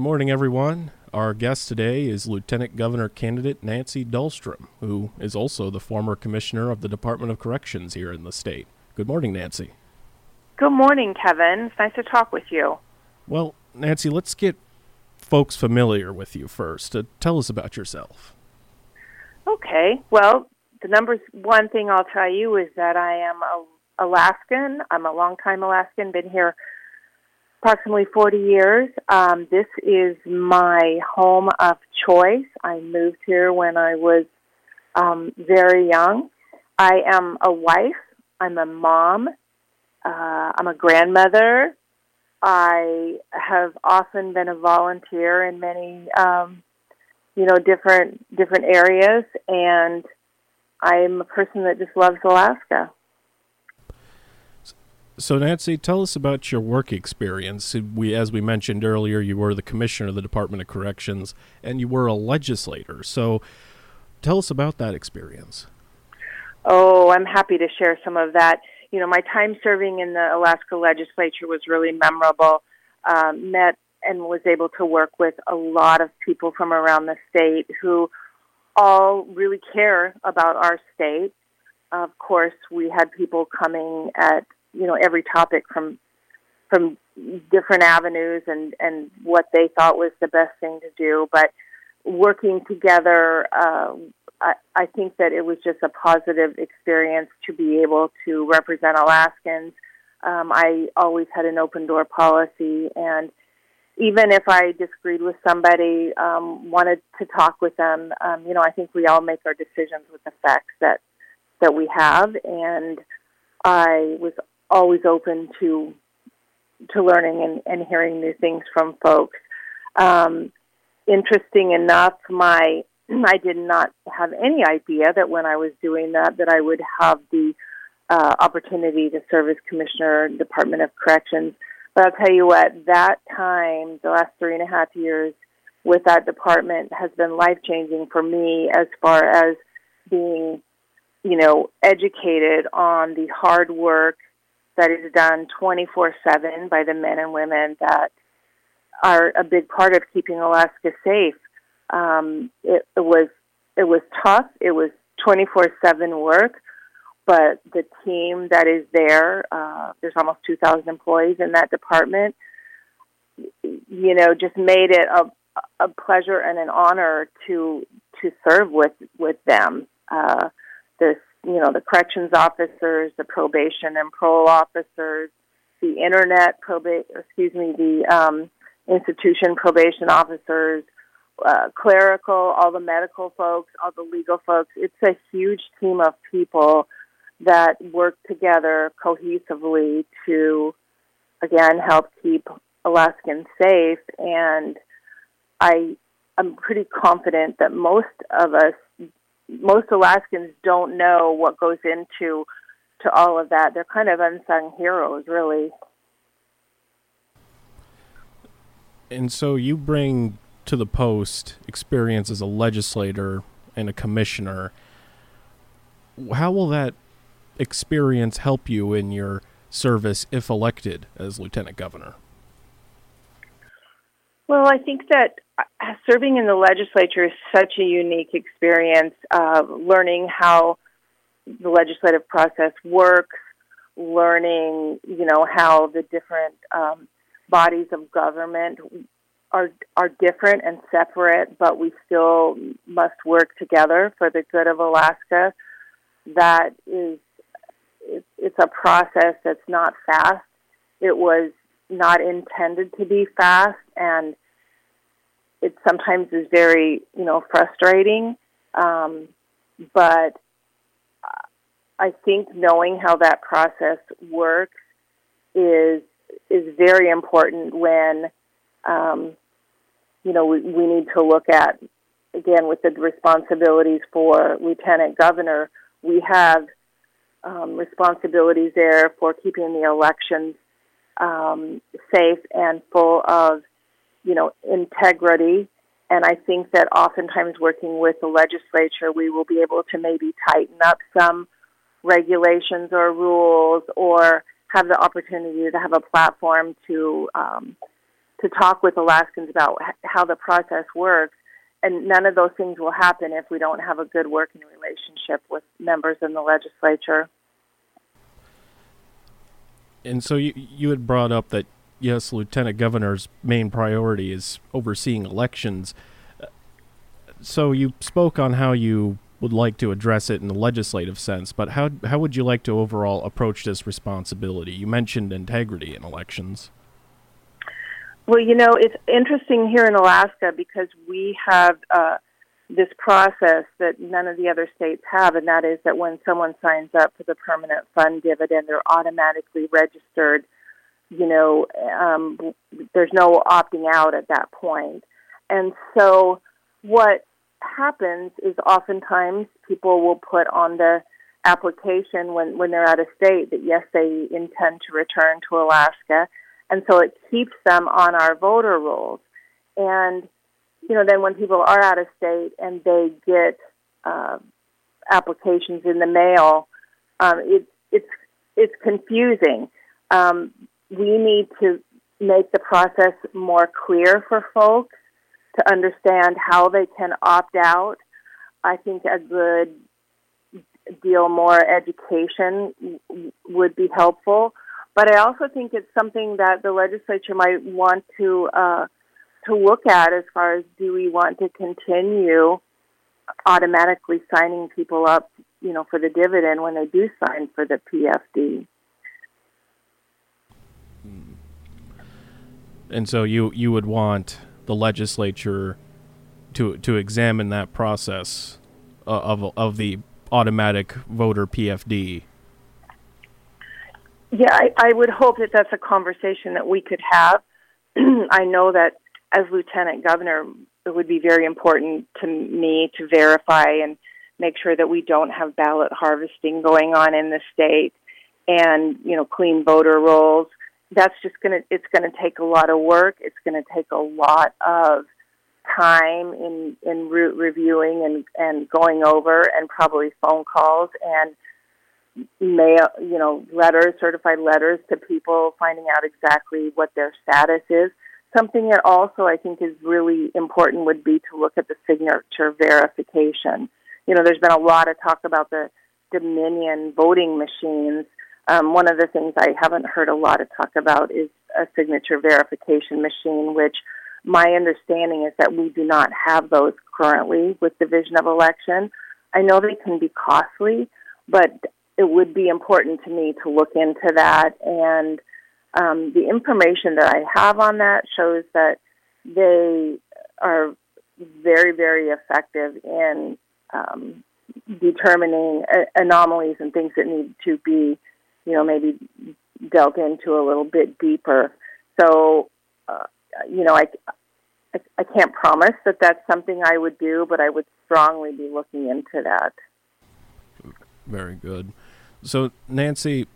Good morning, everyone. Our guest today is Lieutenant Governor candidate Nancy Dahlstrom, who is also the former commissioner of the Department of Corrections here in the state. Good morning, Nancy. Good morning, Kevin. It's nice to talk with you. Well, Nancy, let's get folks familiar with you first. Uh, tell us about yourself. Okay. Well, the number one thing I'll tell you is that I am a Alaskan. I'm a longtime Alaskan, been here approximately 40 years. Um, this is my home of choice. I moved here when I was um, very young. I am a wife. I'm a mom. Uh, I'm a grandmother. I have often been a volunteer in many, um, you know, different different areas, and I'm a person that just loves Alaska. So, Nancy, tell us about your work experience. We, as we mentioned earlier, you were the commissioner of the Department of Corrections, and you were a legislator. So, tell us about that experience. Oh, I'm happy to share some of that. You know, my time serving in the Alaska legislature was really memorable. Um, met and was able to work with a lot of people from around the state who all really care about our state. Of course, we had people coming at you know every topic from from different avenues and and what they thought was the best thing to do but working together uh, I, I think that it was just a positive experience to be able to represent Alaskans. Um, I always had an open door policy, and even if I disagreed with somebody, um, wanted to talk with them, um, you know, I think we all make our decisions with the facts that that we have, and I was always open to to learning and, and hearing new things from folks. Um, interesting enough, my I did not have any idea that when I was doing that that I would have the uh, opportunity to serve as commissioner, Department of Corrections. But I'll tell you what, that time, the last three and a half years with that department has been life changing for me as far as being, you know, educated on the hard work that is done 24 7 by the men and women that are a big part of keeping Alaska safe. Um, it, it was it was tough. It was 24 7 work, but the team that is there, uh, there's almost 2,000 employees in that department, you know, just made it a, a pleasure and an honor to to serve with with them. Uh, this you know, the corrections officers, the probation and parole officers, the internet probate, excuse me, the um, institution probation officers, uh, clerical, all the medical folks, all the legal folks. It's a huge team of people that work together cohesively to, again, help keep Alaskans safe. And I, I'm pretty confident that most of us most Alaskans don't know what goes into to all of that. They're kind of unsung heroes, really. And so you bring to the post experience as a legislator and a commissioner. How will that experience help you in your service if elected as lieutenant governor? Well, I think that uh, serving in the legislature is such a unique experience. Uh, learning how the legislative process works, learning, you know, how the different um, bodies of government are are different and separate, but we still must work together for the good of Alaska. That is, it's a process that's not fast. It was not intended to be fast, and it sometimes is very you know frustrating. Um, but I think knowing how that process works is is very important when um, you know we, we need to look at again with the responsibilities for lieutenant governor. We have um, responsibilities there for keeping the elections um, safe and full of you know, integrity. And I think that oftentimes working with the legislature, we will be able to maybe tighten up some regulations or rules or have the opportunity to have a platform to um, to talk with Alaskans about how the process works. And none of those things will happen if we don't have a good working relationship with members in the legislature. And so you you had brought up that yes, Lieutenant Governor's main priority is overseeing elections. So you spoke on how you would like to address it in the legislative sense, but how how would you like to overall approach this responsibility? You mentioned integrity in elections. Well, you know, it's interesting here in Alaska because we have uh, this process that none of the other states have, and that is that when someone signs up for the permanent fund dividend, they're automatically registered. You know, um, there's no opting out at that point. And so, what happens is oftentimes people will put on the application when, when they're out of state that yes, they intend to return to Alaska. And so it keeps them on our voter rolls. And, you know, then when people are out of state and they get uh, applications in the mail, um, it, it's, it's confusing. Um, we need to make the process more clear for folks to understand how they can opt out. I think a good deal more education would be helpful. But I also think it's something that the legislature might want to uh, to look at as far as do we want to continue automatically signing people up, you know, for the dividend when they do sign for the PFD. And so you you would want the legislature to to examine that process uh, of of the automatic voter PFD. Yeah, I, I would hope that that's a conversation that we could have. I know that as lieutenant governor, it would be very important to me to verify and make sure that we don't have ballot harvesting going on in the state and you know clean voter rolls that's just going to it's going to take a lot of work. It's going to take a lot of time in in re- reviewing and and going over and probably phone calls and mail you know letters certified letters to people finding out exactly what their status is. Something that also i think is really important would be to look at the signature verification. You know there's been a lot of talk about the dominion voting machines um, one of the things I haven't heard a lot of talk about is a signature verification machine, which my understanding is that we do not have those currently with Division of Election. I know they can be costly, but it would be important to me to look into that. And um, the information that I have on that shows that they are very, very effective in um, determining anomalies and things that need to be you know, maybe delve into a little bit deeper. So, uh, you know, I, I, I can't promise that that's something I would do, but I would strongly be looking into that. Very good. So, Nancy,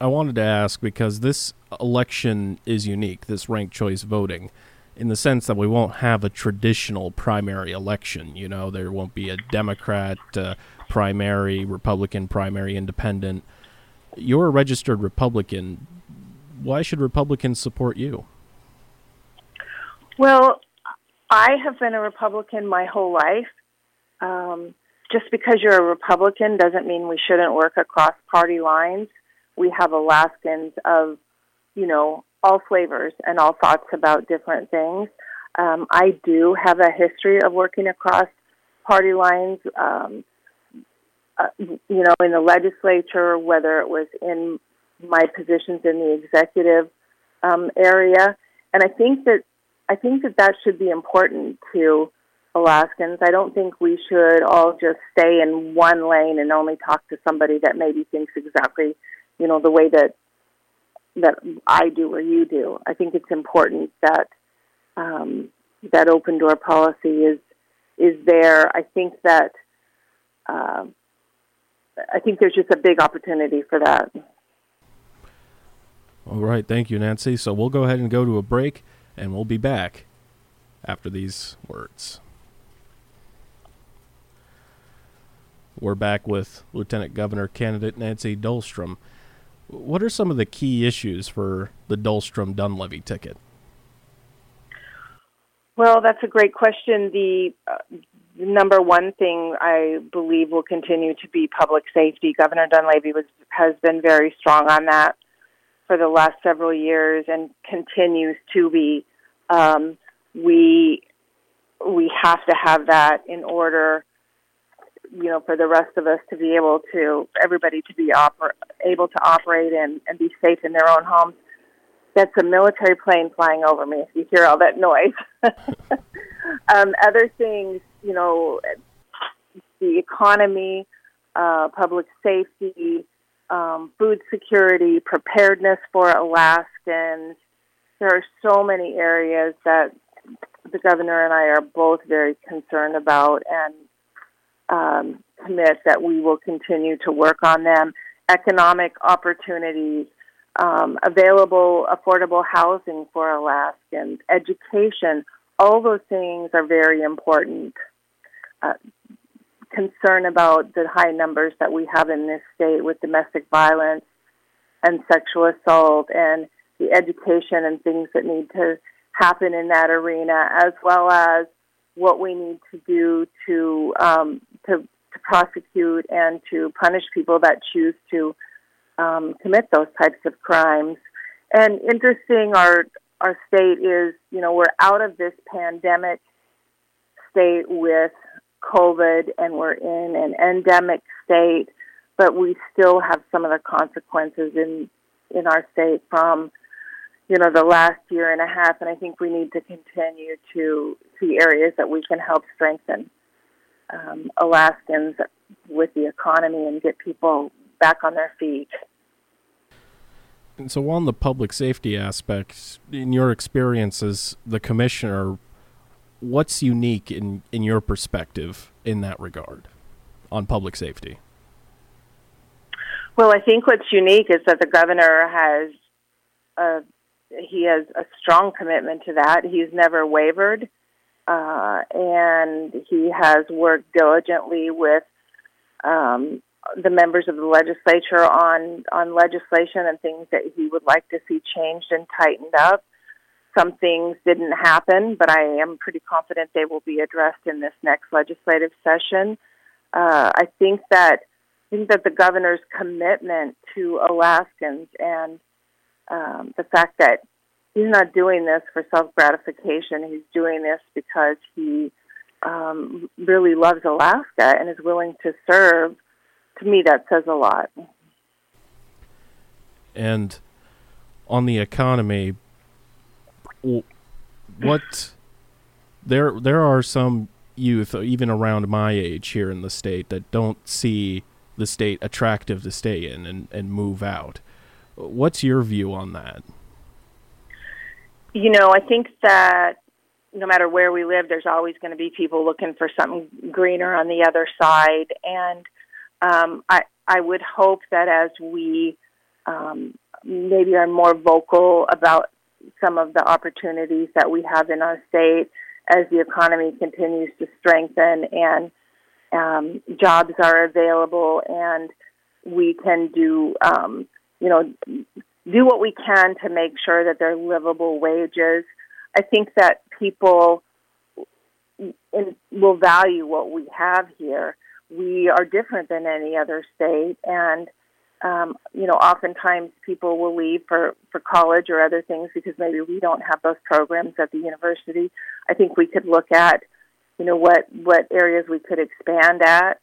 I wanted to ask because this election is unique, this ranked choice voting, in the sense that we won't have a traditional primary election. You know, there won't be a Democrat uh, primary, Republican primary, independent you're a registered Republican. Why should Republicans support you? Well, I have been a Republican my whole life. Um, just because you're a Republican doesn't mean we shouldn't work across party lines. We have Alaskans of, you know, all flavors and all thoughts about different things. Um, I do have a history of working across party lines. Um, uh, you know, in the legislature, whether it was in my positions in the executive um, area, and I think that I think that that should be important to Alaskans. I don't think we should all just stay in one lane and only talk to somebody that maybe thinks exactly, you know, the way that that I do or you do. I think it's important that um, that open door policy is is there. I think that. Uh, I think there's just a big opportunity for that. All right, thank you, Nancy. So we'll go ahead and go to a break, and we'll be back after these words. We're back with Lieutenant Governor candidate Nancy Dahlstrom. What are some of the key issues for the Dahlstrom Dunleavy ticket? Well, that's a great question. The, uh, number one thing I believe will continue to be public safety. Governor Dunleavy was, has been very strong on that for the last several years and continues to be. Um, we we have to have that in order, you know, for the rest of us to be able to everybody to be oper- able to operate and, and be safe in their own homes. That's a military plane flying over me. If you hear all that noise, um, other things, you know, the economy, uh, public safety, um, food security, preparedness for Alaskans. There are so many areas that the governor and I are both very concerned about and um, commit that we will continue to work on them. Economic opportunities, um, available affordable housing for Alaskans, education, all those things are very important. Uh, concern about the high numbers that we have in this state with domestic violence and sexual assault and the education and things that need to happen in that arena, as well as what we need to do to um, to, to prosecute and to punish people that choose to um, commit those types of crimes. And interesting, our our state is, you know, we're out of this pandemic state with COVID, and we're in an endemic state, but we still have some of the consequences in in our state from you know, the last year and a half, and I think we need to continue to see areas that we can help strengthen um, Alaskans with the economy and get people back on their feet. And so, on the public safety aspect, in your experience as the commissioner, what's unique in, in your perspective in that regard on public safety? Well, I think what's unique is that the governor has a he has a strong commitment to that. He's never wavered, uh, and he has worked diligently with um, the members of the legislature on on legislation and things that he would like to see changed and tightened up. Some things didn't happen, but I am pretty confident they will be addressed in this next legislative session. Uh, I think that I think that the governor's commitment to Alaskans and um, the fact that he's not doing this for self gratification. He's doing this because he um, really loves Alaska and is willing to serve. To me, that says a lot. And on the economy, what there there are some youth, even around my age here in the state, that don't see the state attractive to stay in and, and move out. What's your view on that? You know, I think that no matter where we live, there's always going to be people looking for something greener on the other side. And um, I, I would hope that as we um, maybe are more vocal about some of the opportunities that we have in our state as the economy continues to strengthen and um, jobs are available and we can do, um, you know, do what we can to make sure that they're livable wages. I think that people in, will value what we have here. We are different than any other state, and um, you know, oftentimes people will leave for for college or other things because maybe we don't have those programs at the university. I think we could look at, you know, what what areas we could expand at,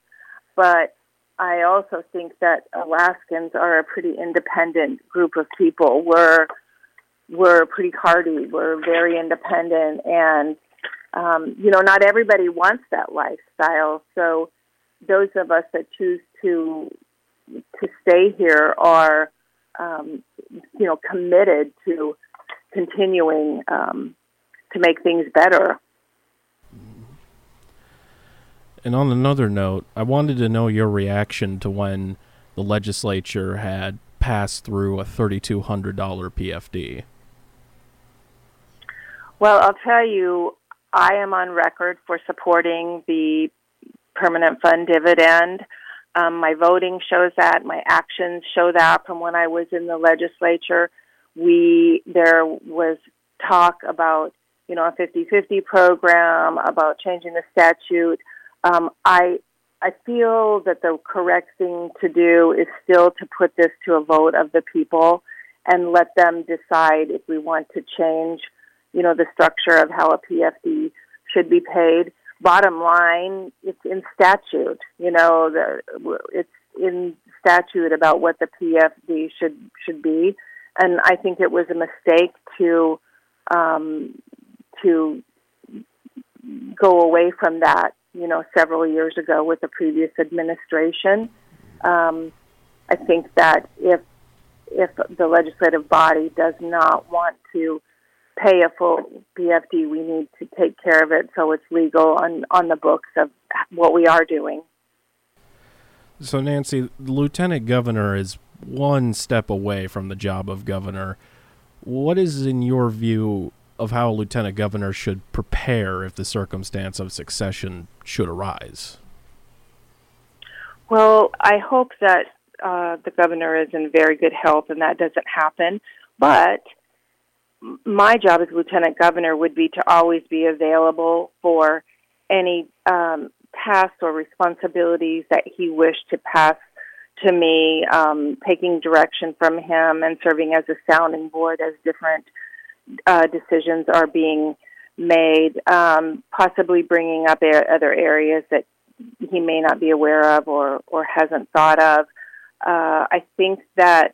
but I also think that Alaskans are a pretty independent group of people. We're we're pretty hardy. We're very independent, and um, you know, not everybody wants that lifestyle. So, those of us that choose to to stay here are, um, you know, committed to continuing um, to make things better and on another note, I wanted to know your reaction to when the legislature had passed through a $3,200 PFD. Well, I'll tell you, I am on record for supporting the permanent fund dividend. Um, my voting shows that. My actions show that. From when I was in the legislature, we there was talk about you know, a 50-50 program, about changing the statute. Um, I I feel that the correct thing to do is still to put this to a vote of the people and let them decide if we want to change, you know, the structure of how a PFD should be paid. Bottom line, it's in statute. You know, the, it's in statute about what the PFD should should be, and I think it was a mistake to um, to go away from that. You know, several years ago with the previous administration. Um, I think that if if the legislative body does not want to pay a full PFD, we need to take care of it so it's legal on on the books of what we are doing. So, Nancy, the lieutenant governor is one step away from the job of governor. What is, in your view, of how a lieutenant governor should prepare if the circumstance of succession should arise? Well, I hope that uh, the governor is in very good health and that doesn't happen. But my job as lieutenant governor would be to always be available for any um, tasks or responsibilities that he wished to pass to me, um, taking direction from him and serving as a sounding board as different uh, decisions are being made, um, possibly bringing up a- other areas that he may not be aware of or, or hasn't thought of. Uh, I think that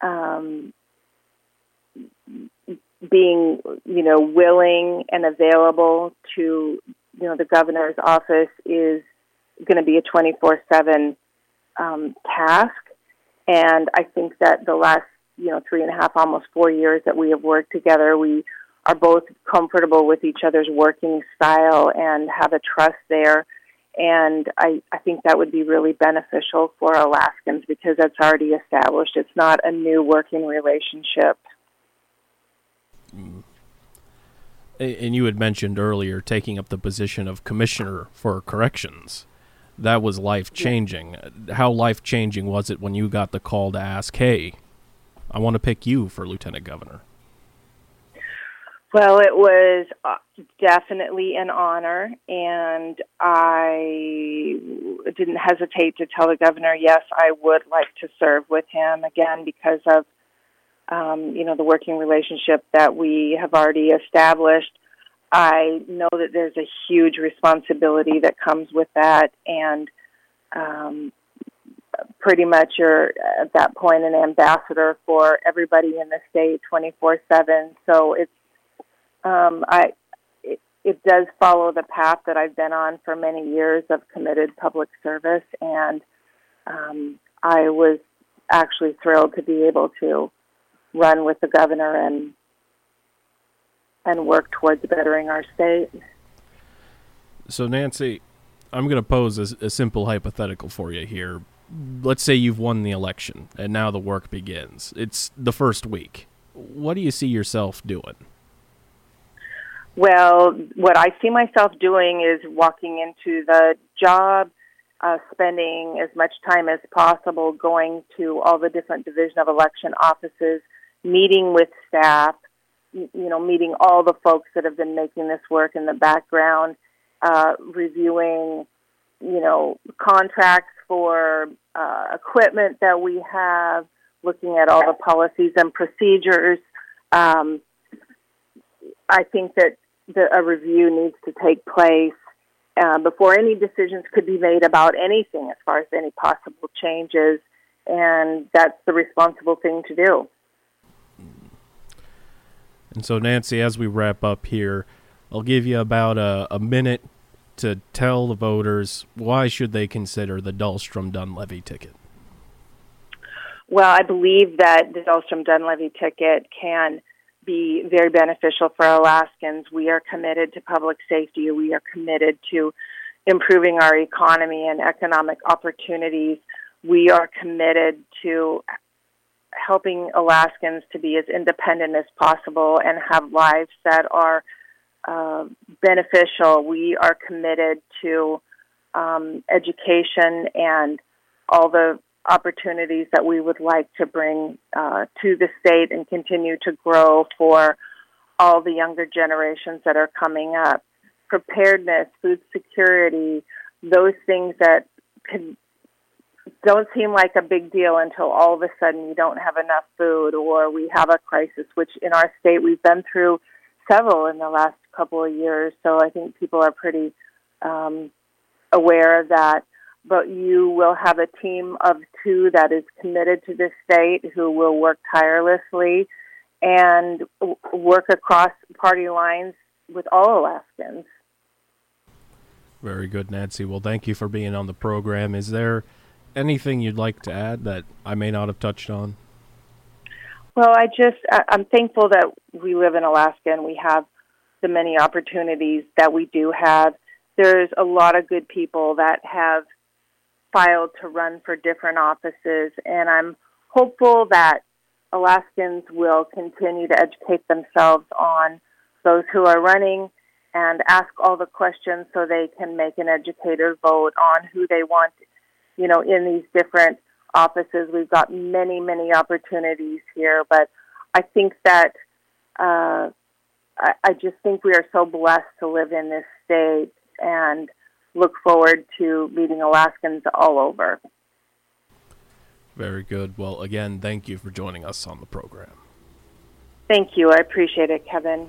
um, being, you know, willing and available to you know, the governor's office is going to be a 24 7 um, task. And I think that the last, you know, three and a half, almost four years that we have worked together, we are both comfortable with each other's working style and have a trust there. And I, I think that would be really beneficial for Alaskans because that's already established. It's not a new working relationship. Mm and you had mentioned earlier taking up the position of commissioner for corrections. That was life changing. How life changing was it when you got the call to ask, "Hey, I want to pick you for lieutenant governor"? Well, it was uh, definitely an honor, and I didn't hesitate to tell the governor, yes, I would like to serve with him again because of um, you know, the working relationship that we have already established. I know that there's a huge responsibility that comes with that, and um, pretty much you're at that point an ambassador for everybody in the state 24 7. So it's, um, I, it, it does follow the path that I've been on for many years of committed public service, and um, I was actually thrilled to be able to run with the governor and and work towards bettering our state. So, Nancy, I'm going to pose a, a, simple hypothetical for you here. Let's say you've won the election and now the work begins. It's the first week. What do you see yourself doing? Well, what I see myself doing is walking into the job, uh, spending as much time as possible going to all the different division of election offices, meeting with staff, you know, meeting all the folks that have been making this work in the background, uh, reviewing, you know, contracts for uh, equipment that we have, looking at all the policies and procedures. Um, I think that the, a review needs to take place uh, before any decisions could be made about anything as far as any possible changes, and that's the responsible thing to do. And so, Nancy, as we wrap up here, I'll give you about a, a minute to tell the voters why should they consider the Dahlstrom Dunleavy ticket. Well, I believe that the Dahlstrom Dunleavy ticket can be very beneficial for Alaskans. We are committed to public safety. We are committed to improving our economy and economic opportunities. We are committed to helping Alaskans to be as independent as possible and have lives that are uh, beneficial. We are committed to um, education and all the opportunities that we would like to bring uh, to the state and continue to grow for all the younger generations that are coming up. Preparedness, food security, those things that can, don't seem like a big deal until all of a sudden you don't have enough food or we have a crisis, which in our state we've been through several in the last couple of years. So I think people are pretty um, aware of that. But you will have a team of two that is committed to this state who will work tirelessly and work across party lines with all Alaskans. Very good, Nancy. Well, thank you for being on the program. Is there anything you'd like to add that I may not have touched on? Well, I just I'm thankful that we live in Alaska and we have the many opportunities that we do have. There's a lot of good people that have filed to run for different offices, and I'm hopeful that Alaskans will continue to educate themselves on those who are running and ask all the questions so they can make an educated vote on who they want, you know, in these different offices. We've got many, many opportunities here, but I think that uh, I, I just think we are so blessed to live in this state and look forward to meeting Alaskans all over. Very good. Well, again, thank you for joining us on the program. Thank you. I appreciate it, Kevin.